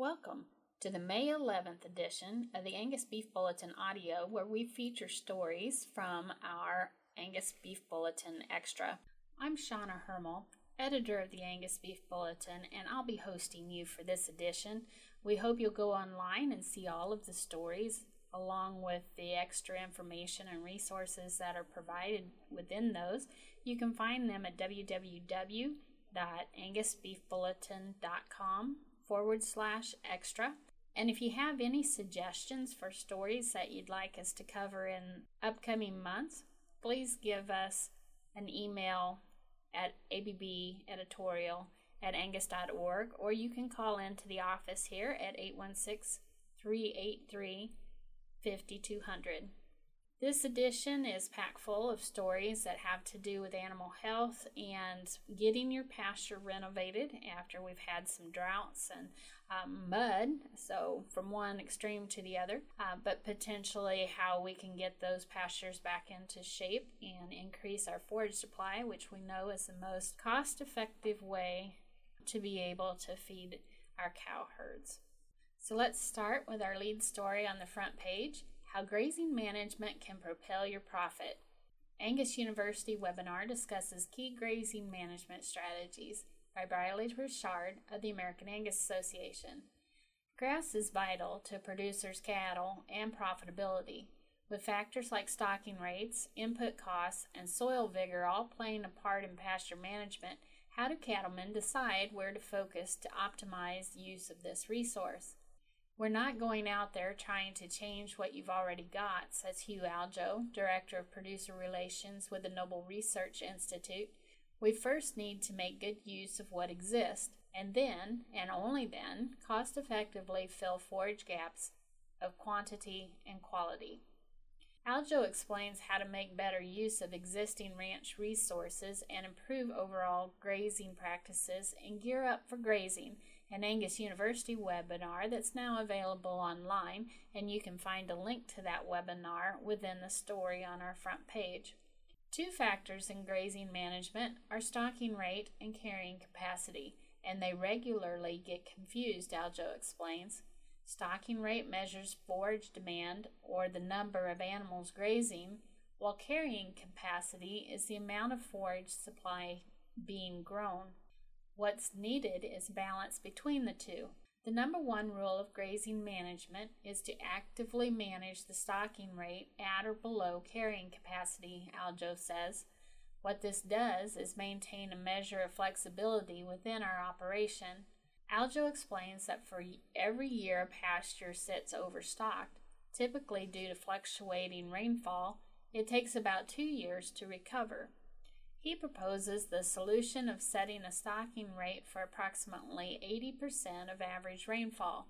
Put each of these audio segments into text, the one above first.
Welcome to the May 11th edition of the Angus Beef Bulletin audio, where we feature stories from our Angus Beef Bulletin Extra. I'm Shauna Hermel, editor of the Angus Beef Bulletin, and I'll be hosting you for this edition. We hope you'll go online and see all of the stories, along with the extra information and resources that are provided within those. You can find them at www.angusbeefbulletin.com forward slash extra. And if you have any suggestions for stories that you'd like us to cover in upcoming months, please give us an email at abbeditorial at angus.org or you can call into the office here at 816 383 5200. This edition is packed full of stories that have to do with animal health and getting your pasture renovated after we've had some droughts and um, mud, so from one extreme to the other, uh, but potentially how we can get those pastures back into shape and increase our forage supply, which we know is the most cost effective way to be able to feed our cow herds. So let's start with our lead story on the front page. How Grazing Management Can Propel Your Profit. Angus University webinar discusses key grazing management strategies by Briley Richard of the American Angus Association. Grass is vital to producers' cattle and profitability, with factors like stocking rates, input costs, and soil vigor all playing a part in pasture management. How do cattlemen decide where to focus to optimize use of this resource? We're not going out there trying to change what you've already got, says Hugh Aljoe, Director of Producer Relations with the Noble Research Institute. We first need to make good use of what exists, and then, and only then, cost effectively fill forage gaps of quantity and quality. Aljoe explains how to make better use of existing ranch resources and improve overall grazing practices and gear up for grazing an Angus University webinar that's now available online, and you can find a link to that webinar within the story on our front page. Two factors in grazing management are stocking rate and carrying capacity, and they regularly get confused, Aljoe explains. Stocking rate measures forage demand or the number of animals grazing, while carrying capacity is the amount of forage supply being grown. What's needed is balance between the two. The number one rule of grazing management is to actively manage the stocking rate at or below carrying capacity, Aljoe says. What this does is maintain a measure of flexibility within our operation. Aljoe explains that for every year a pasture sits overstocked, typically due to fluctuating rainfall, it takes about two years to recover. He proposes the solution of setting a stocking rate for approximately 80% of average rainfall,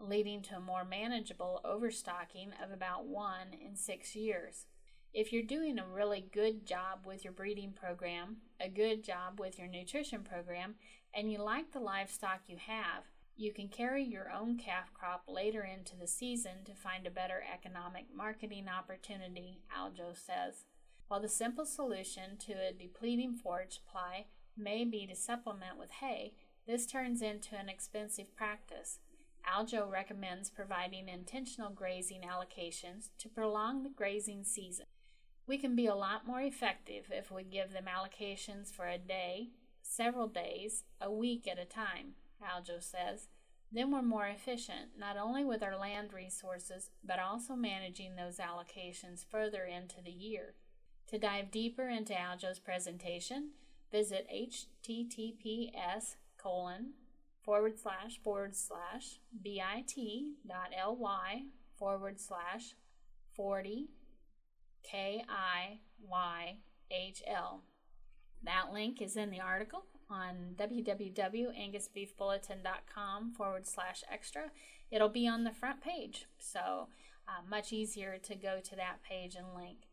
leading to a more manageable overstocking of about one in six years. If you're doing a really good job with your breeding program, a good job with your nutrition program, and you like the livestock you have, you can carry your own calf crop later into the season to find a better economic marketing opportunity, Aljoe says. While the simple solution to a depleting forage supply may be to supplement with hay, this turns into an expensive practice. Aljoe recommends providing intentional grazing allocations to prolong the grazing season. We can be a lot more effective if we give them allocations for a day, several days, a week at a time, Aljoe says. Then we're more efficient, not only with our land resources, but also managing those allocations further into the year. To dive deeper into Aljoe's presentation, visit https colon forward slash forward slash bit.ly forward slash 40 K-I-Y-H-L. That link is in the article on www.angusbeefbulletin.com forward slash extra. It'll be on the front page, so uh, much easier to go to that page and link.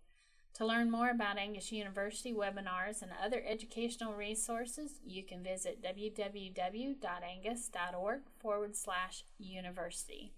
To learn more about Angus University webinars and other educational resources, you can visit www.angus.org forward slash university.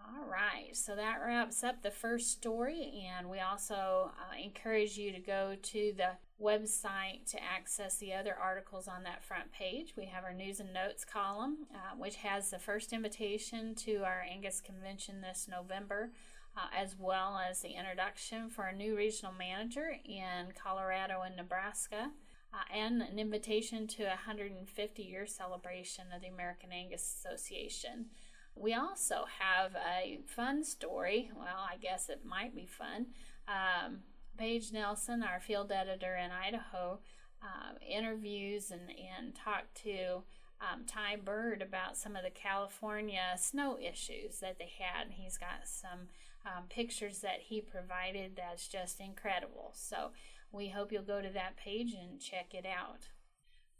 All right, so that wraps up the first story, and we also uh, encourage you to go to the website to access the other articles on that front page. We have our news and notes column, uh, which has the first invitation to our Angus convention this November, uh, as well as the introduction for a new regional manager in Colorado and Nebraska. Uh, and an invitation to a 150 year celebration of the American Angus Association. We also have a fun story. Well, I guess it might be fun. Um, Paige Nelson, our field editor in Idaho, uh, interviews and, and talked to um, Ty Bird about some of the California snow issues that they had. He's got some um, pictures that he provided that's just incredible. So we hope you'll go to that page and check it out.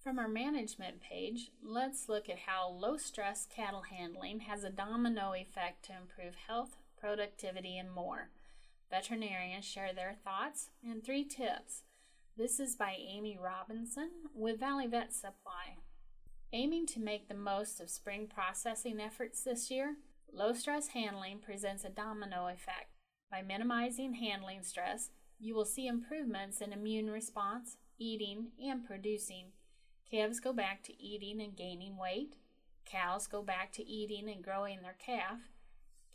From our management page, let's look at how low stress cattle handling has a domino effect to improve health, productivity, and more. Veterinarians share their thoughts and three tips. This is by Amy Robinson with Valley Vet Supply. Aiming to make the most of spring processing efforts this year, low stress handling presents a domino effect. By minimizing handling stress, you will see improvements in immune response, eating, and producing. Calves go back to eating and gaining weight. Cows go back to eating and growing their calf.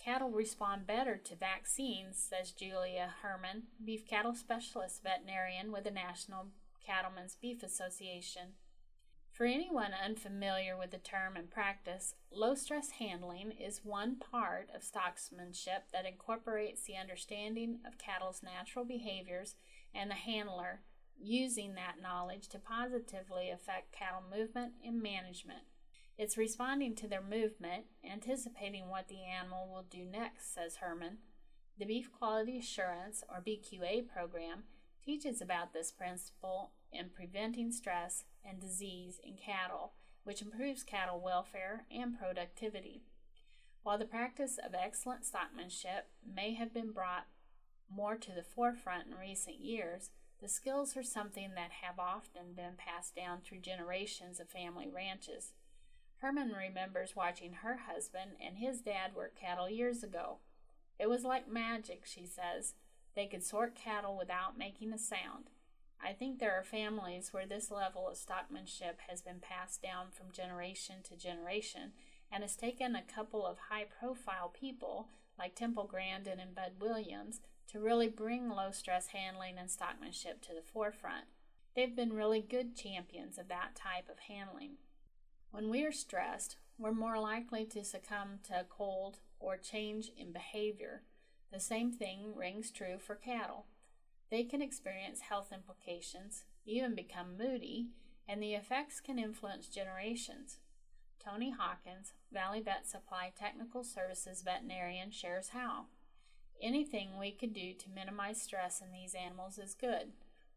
Cattle respond better to vaccines, says Julia Herman, beef cattle specialist veterinarian with the National Cattlemen's Beef Association. For anyone unfamiliar with the term and practice, low stress handling is one part of stockmanship that incorporates the understanding of cattle's natural behaviors and the handler using that knowledge to positively affect cattle movement and management. It's responding to their movement, anticipating what the animal will do next, says Herman. The Beef Quality Assurance, or BQA program, teaches about this principle in preventing stress and disease in cattle, which improves cattle welfare and productivity. While the practice of excellent stockmanship may have been brought more to the forefront in recent years, the skills are something that have often been passed down through generations of family ranches. Herman remembers watching her husband and his dad work cattle years ago. It was like magic, she says. They could sort cattle without making a sound. I think there are families where this level of stockmanship has been passed down from generation to generation and has taken a couple of high profile people like Temple Grandin and Bud Williams to really bring low stress handling and stockmanship to the forefront. They've been really good champions of that type of handling. When we are stressed, we're more likely to succumb to a cold or change in behavior. The same thing rings true for cattle. They can experience health implications, even become moody, and the effects can influence generations. Tony Hawkins, Valley Vet Supply Technical Services veterinarian, shares how. Anything we could do to minimize stress in these animals is good.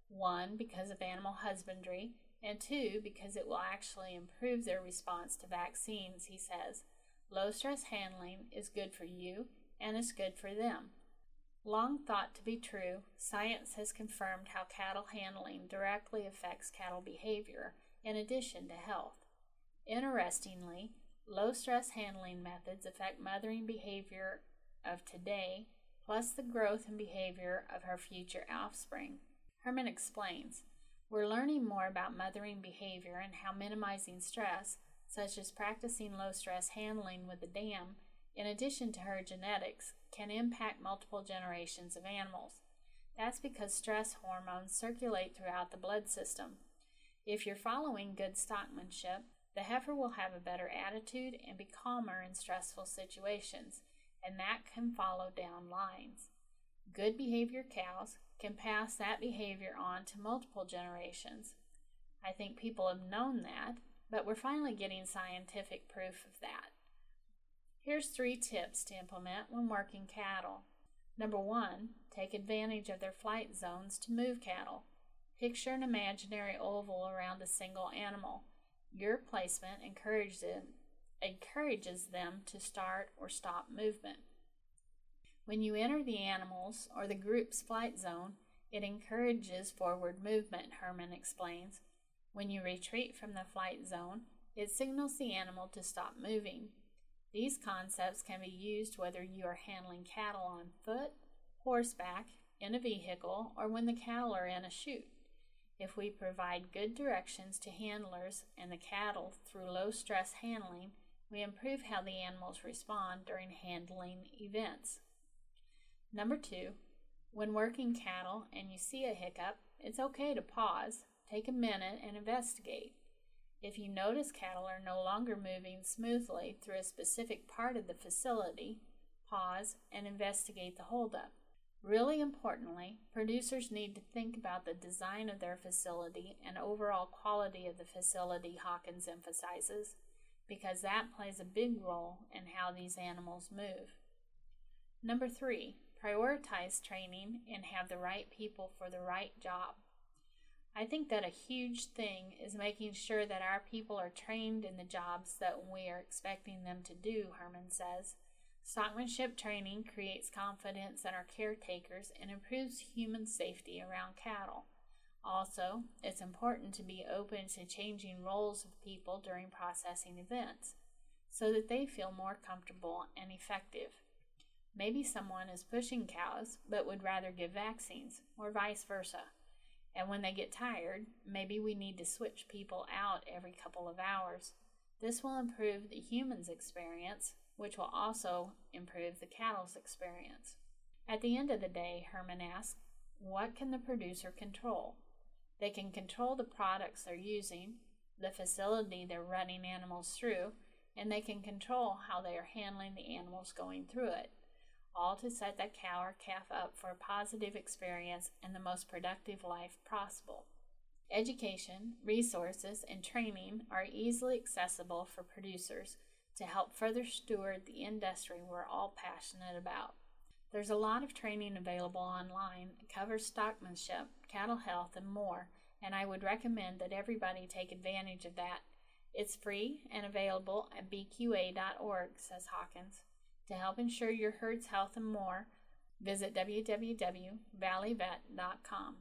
One, because of animal husbandry, and two, because it will actually improve their response to vaccines, he says. Low stress handling is good for you and it's good for them. Long thought to be true, science has confirmed how cattle handling directly affects cattle behavior in addition to health. Interestingly, low stress handling methods affect mothering behavior of today plus the growth and behavior of her future offspring. Herman explains We're learning more about mothering behavior and how minimizing stress, such as practicing low stress handling with the dam, in addition to her genetics, can impact multiple generations of animals. That's because stress hormones circulate throughout the blood system. If you're following good stockmanship, the heifer will have a better attitude and be calmer in stressful situations and that can follow down lines. Good behavior cows can pass that behavior on to multiple generations. I think people have known that, but we're finally getting scientific proof of that. Here's three tips to implement when working cattle. Number one, take advantage of their flight zones to move cattle. Picture an imaginary oval around a single animal. Your placement encourages it encourages them to start or stop movement. When you enter the animal's or the group's flight zone, it encourages forward movement, Herman explains. When you retreat from the flight zone, it signals the animal to stop moving. These concepts can be used whether you are handling cattle on foot, horseback, in a vehicle, or when the cattle are in a chute. If we provide good directions to handlers and the cattle through low stress handling, we improve how the animals respond during handling events. Number two, when working cattle and you see a hiccup, it's okay to pause, take a minute, and investigate. If you notice cattle are no longer moving smoothly through a specific part of the facility, pause and investigate the holdup. Really importantly, producers need to think about the design of their facility and overall quality of the facility, Hawkins emphasizes, because that plays a big role in how these animals move. Number three, prioritize training and have the right people for the right job. I think that a huge thing is making sure that our people are trained in the jobs that we are expecting them to do, Herman says. Stockmanship training creates confidence in our caretakers and improves human safety around cattle. Also, it's important to be open to changing roles of people during processing events so that they feel more comfortable and effective. Maybe someone is pushing cows but would rather give vaccines, or vice versa. And when they get tired, maybe we need to switch people out every couple of hours. This will improve the human's experience, which will also improve the cattle's experience. At the end of the day, Herman asks, what can the producer control? They can control the products they're using, the facility they're running animals through, and they can control how they are handling the animals going through it all to set that cow or calf up for a positive experience and the most productive life possible. Education, resources, and training are easily accessible for producers to help further steward the industry we're all passionate about. There's a lot of training available online that covers stockmanship, cattle health, and more, and I would recommend that everybody take advantage of that. It's free and available at bqa.org, says Hawkins. To help ensure your herd's health and more, visit www.valleyvet.com.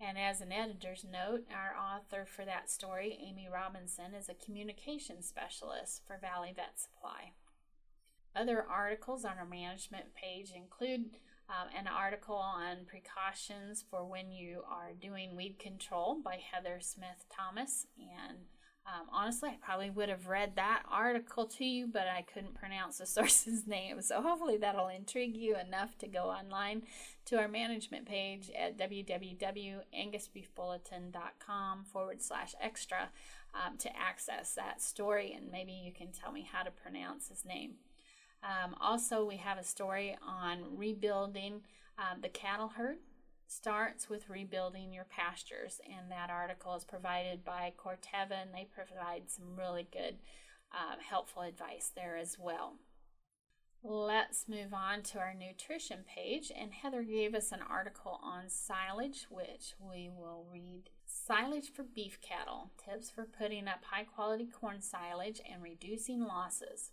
And as an editor's note, our author for that story, Amy Robinson, is a communication specialist for Valley Vet Supply. Other articles on our management page include um, an article on precautions for when you are doing weed control by Heather Smith Thomas and um, honestly, I probably would have read that article to you, but I couldn't pronounce the source's name. So hopefully that'll intrigue you enough to go online to our management page at www.angusbeefbulletin.com forward slash extra um, to access that story. And maybe you can tell me how to pronounce his name. Um, also, we have a story on rebuilding uh, the cattle herd starts with rebuilding your pastures, and that article is provided by Corteva, and they provide some really good, uh, helpful advice there as well. Let's move on to our nutrition page, and Heather gave us an article on silage, which we will read. Silage for beef cattle tips for putting up high quality corn silage and reducing losses.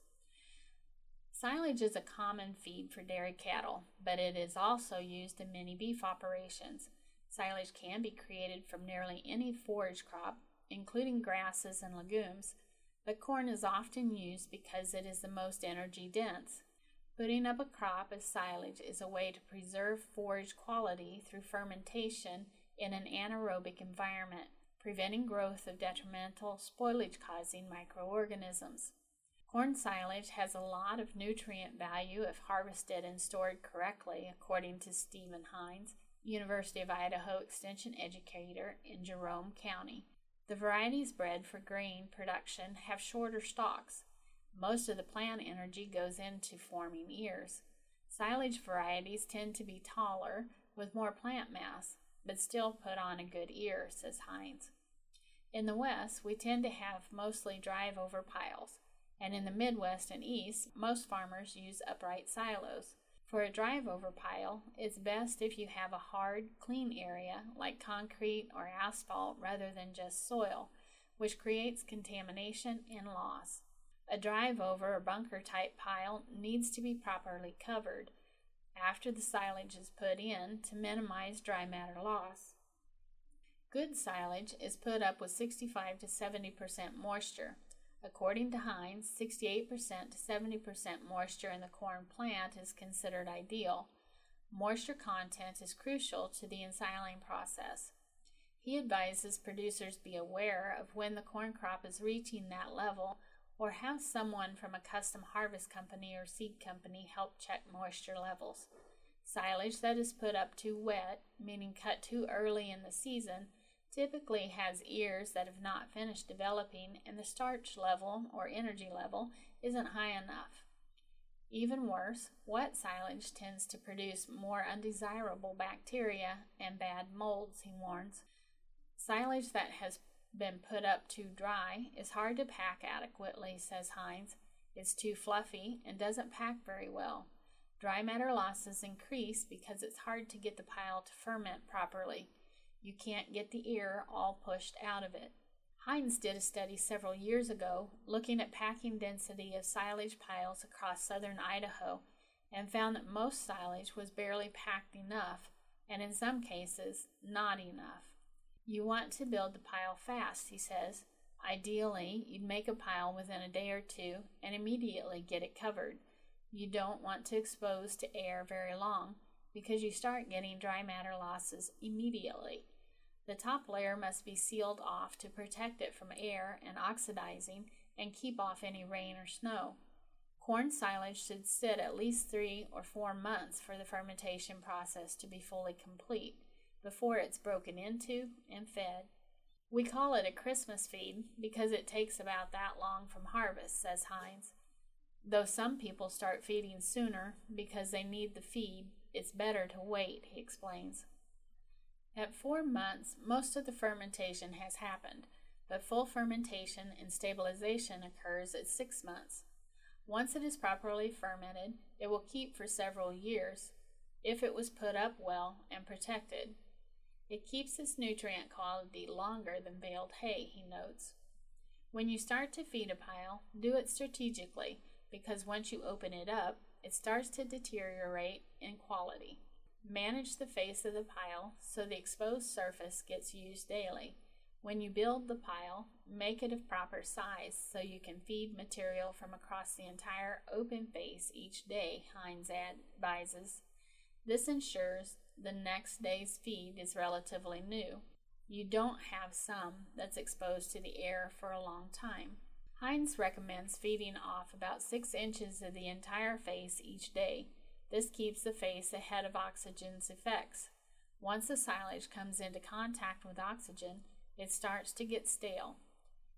Silage is a common feed for dairy cattle, but it is also used in many beef operations. Silage can be created from nearly any forage crop, including grasses and legumes, but corn is often used because it is the most energy dense. Putting up a crop as silage is a way to preserve forage quality through fermentation in an anaerobic environment, preventing growth of detrimental spoilage causing microorganisms. Corn silage has a lot of nutrient value if harvested and stored correctly, according to Stephen Hines, University of Idaho Extension educator in Jerome County. The varieties bred for grain production have shorter stalks. Most of the plant energy goes into forming ears. Silage varieties tend to be taller with more plant mass, but still put on a good ear, says Hines. In the West, we tend to have mostly drive over piles and in the Midwest and East, most farmers use upright silos. For a drive over pile, it's best if you have a hard, clean area like concrete or asphalt rather than just soil, which creates contamination and loss. A drive over or bunker type pile needs to be properly covered after the silage is put in to minimize dry matter loss. Good silage is put up with 65 to 70% moisture According to Hines, 68% to 70% moisture in the corn plant is considered ideal. Moisture content is crucial to the ensiling process. He advises producers be aware of when the corn crop is reaching that level or have someone from a custom harvest company or seed company help check moisture levels. Silage that is put up too wet, meaning cut too early in the season, typically has ears that have not finished developing and the starch level or energy level isn't high enough. Even worse, wet silage tends to produce more undesirable bacteria and bad molds, he warns. Silage that has been put up too dry is hard to pack adequately, says Hines. It's too fluffy and doesn't pack very well. Dry matter losses increase because it's hard to get the pile to ferment properly. You can't get the ear all pushed out of it. Hines did a study several years ago looking at packing density of silage piles across southern Idaho and found that most silage was barely packed enough, and in some cases, not enough. You want to build the pile fast, he says. Ideally, you'd make a pile within a day or two and immediately get it covered. You don't want to expose to air very long because you start getting dry matter losses immediately. The top layer must be sealed off to protect it from air and oxidizing and keep off any rain or snow. Corn silage should sit at least three or four months for the fermentation process to be fully complete before it's broken into and fed. We call it a Christmas feed because it takes about that long from harvest, says Hines. Though some people start feeding sooner because they need the feed, it's better to wait, he explains. At four months, most of the fermentation has happened, but full fermentation and stabilization occurs at six months. Once it is properly fermented, it will keep for several years if it was put up well and protected. It keeps its nutrient quality longer than baled hay, he notes. When you start to feed a pile, do it strategically because once you open it up, it starts to deteriorate in quality. Manage the face of the pile so the exposed surface gets used daily. When you build the pile, make it of proper size so you can feed material from across the entire open face each day, Hines advises. This ensures the next day's feed is relatively new. You don't have some that's exposed to the air for a long time. Hines recommends feeding off about 6 inches of the entire face each day. This keeps the face ahead of oxygen's effects. Once the silage comes into contact with oxygen, it starts to get stale.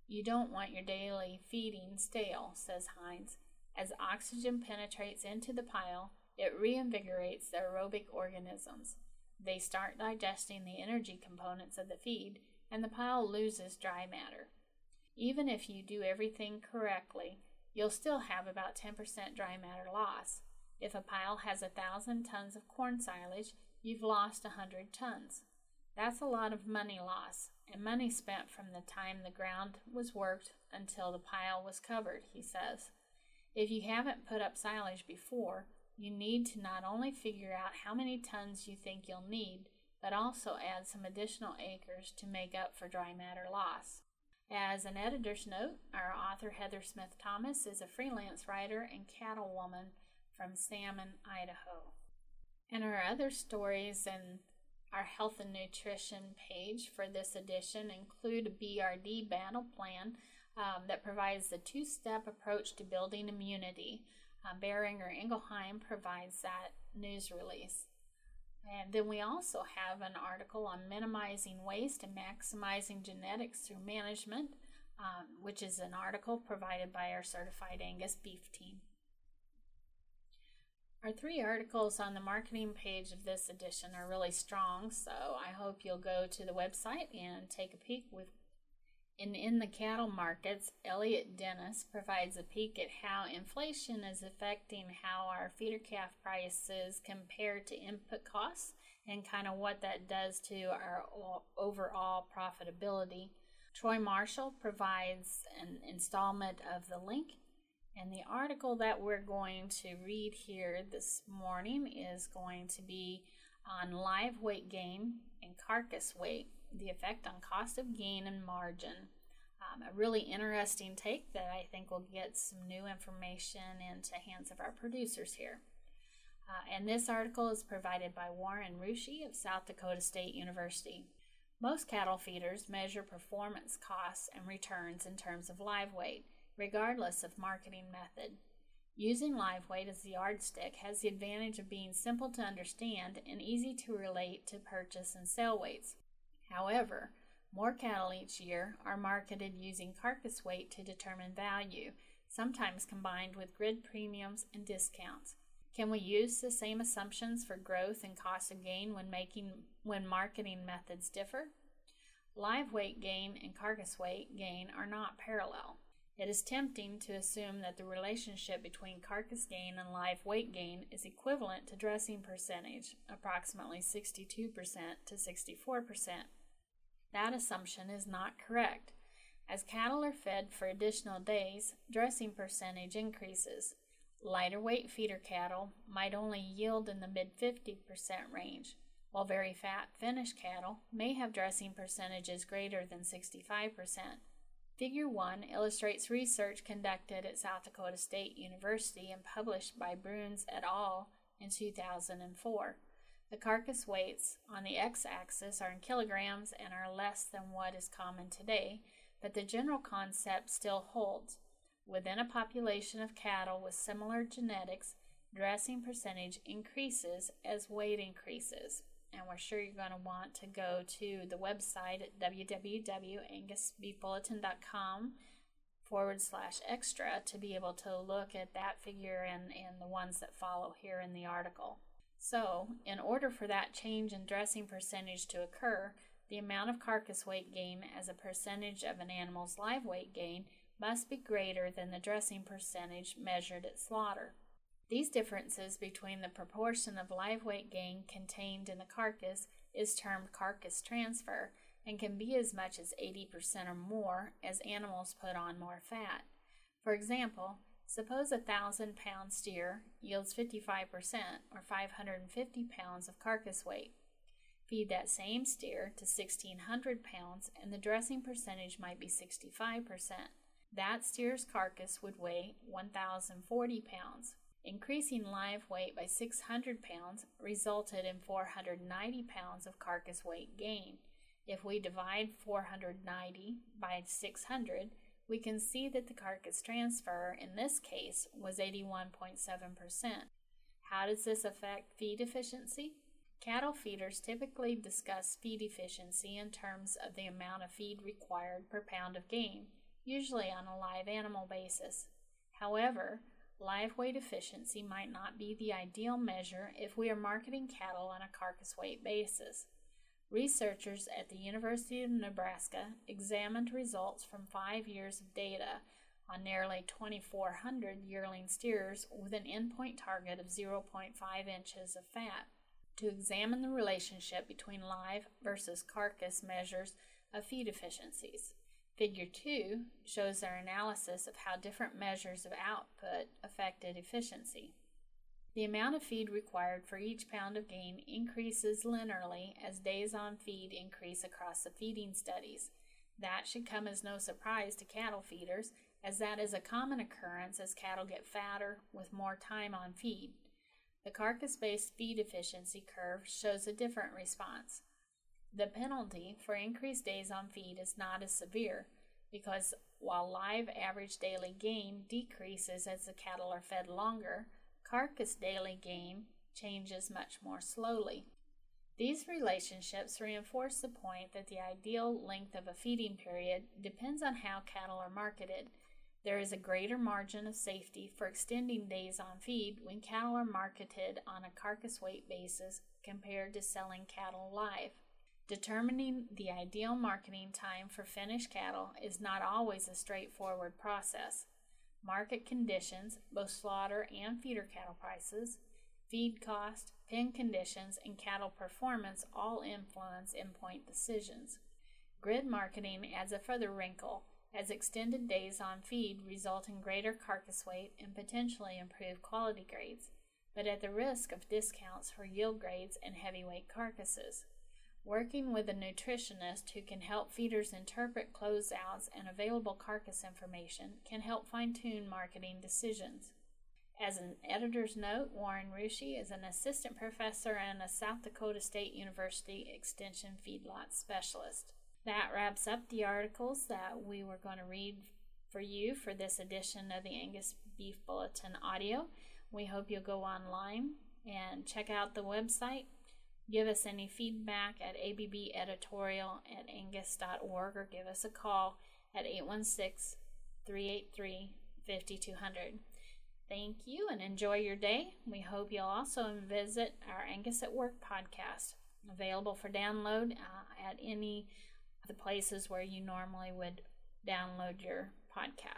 You don't want your daily feeding stale, says Hines. As oxygen penetrates into the pile, it reinvigorates the aerobic organisms. They start digesting the energy components of the feed, and the pile loses dry matter. Even if you do everything correctly, you'll still have about 10% dry matter loss. If a pile has a thousand tons of corn silage, you've lost a hundred tons. That's a lot of money loss, and money spent from the time the ground was worked until the pile was covered, he says. If you haven't put up silage before, you need to not only figure out how many tons you think you'll need, but also add some additional acres to make up for dry matter loss. As an editor's note, our author Heather Smith Thomas is a freelance writer and cattlewoman from Salmon, Idaho. And our other stories and our health and nutrition page for this edition include a BRD battle plan um, that provides the two step approach to building immunity. Uh, Boehringer Ingelheim provides that news release. And then we also have an article on minimizing waste and maximizing genetics through management, um, which is an article provided by our certified Angus beef team. Our three articles on the marketing page of this edition are really strong, so I hope you'll go to the website and take a peek with in in the cattle markets, Elliott Dennis provides a peek at how inflation is affecting how our feeder calf prices compare to input costs and kind of what that does to our overall profitability. Troy Marshall provides an installment of the link and the article that we're going to read here this morning is going to be on live weight gain and carcass weight, the effect on cost of gain and margin. Um, a really interesting take that I think will get some new information into hands of our producers here. Uh, and this article is provided by Warren Rusche of South Dakota State University. Most cattle feeders measure performance costs and returns in terms of live weight, regardless of marketing method. Using live weight as the yardstick has the advantage of being simple to understand and easy to relate to purchase and sale weights. However, more cattle each year are marketed using carcass weight to determine value, sometimes combined with grid premiums and discounts. Can we use the same assumptions for growth and cost of gain when making when marketing methods differ? Live weight gain and carcass weight gain are not parallel. It is tempting to assume that the relationship between carcass gain and live weight gain is equivalent to dressing percentage, approximately 62% to 64%. That assumption is not correct. As cattle are fed for additional days, dressing percentage increases. Lighter weight feeder cattle might only yield in the mid 50% range, while very fat finished cattle may have dressing percentages greater than 65%. Figure 1 illustrates research conducted at South Dakota State University and published by Bruns et al. in 2004. The carcass weights on the x axis are in kilograms and are less than what is common today, but the general concept still holds. Within a population of cattle with similar genetics, dressing percentage increases as weight increases. And we're sure you're going to want to go to the website at www.angusbeefbulletin.com forward slash extra to be able to look at that figure and, and the ones that follow here in the article. So, in order for that change in dressing percentage to occur, the amount of carcass weight gain as a percentage of an animal's live weight gain must be greater than the dressing percentage measured at slaughter. These differences between the proportion of live weight gain contained in the carcass is termed carcass transfer and can be as much as 80% or more as animals put on more fat. For example, suppose a 1,000 pound steer yields 55% or 550 pounds of carcass weight. Feed that same steer to 1,600 pounds and the dressing percentage might be 65%. That steer's carcass would weigh 1,040 pounds. Increasing live weight by 600 pounds resulted in 490 pounds of carcass weight gain. If we divide 490 by 600, we can see that the carcass transfer in this case was 81.7%. How does this affect feed efficiency? Cattle feeders typically discuss feed efficiency in terms of the amount of feed required per pound of gain usually on a live animal basis. However, live weight efficiency might not be the ideal measure if we are marketing cattle on a carcass weight basis. Researchers at the University of Nebraska examined results from five years of data on nearly 2,400 yearling steers with an endpoint target of 0.5 inches of fat to examine the relationship between live versus carcass measures of feed efficiencies. Figure 2 shows their analysis of how different measures of output affected efficiency. The amount of feed required for each pound of gain increases linearly as days on feed increase across the feeding studies. That should come as no surprise to cattle feeders, as that is a common occurrence as cattle get fatter with more time on feed. The carcass based feed efficiency curve shows a different response. The penalty for increased days on feed is not as severe because while live average daily gain decreases as the cattle are fed longer, carcass daily gain changes much more slowly. These relationships reinforce the point that the ideal length of a feeding period depends on how cattle are marketed. There is a greater margin of safety for extending days on feed when cattle are marketed on a carcass weight basis compared to selling cattle live. Determining the ideal marketing time for finished cattle is not always a straightforward process. Market conditions, both slaughter and feeder cattle prices, feed cost, pen conditions, and cattle performance all influence endpoint decisions. Grid marketing adds a further wrinkle, as extended days on feed result in greater carcass weight and potentially improved quality grades, but at the risk of discounts for yield grades and heavyweight carcasses. Working with a nutritionist who can help feeders interpret closeouts and available carcass information can help fine tune marketing decisions. As an editor's note, Warren Rusche is an assistant professor and a South Dakota State University Extension feedlot specialist. That wraps up the articles that we were going to read for you for this edition of the Angus Beef Bulletin audio. We hope you'll go online and check out the website. Give us any feedback at abbeditorial at angus.org or give us a call at 816 383 5200. Thank you and enjoy your day. We hope you'll also visit our Angus at Work podcast, available for download uh, at any of the places where you normally would download your podcast.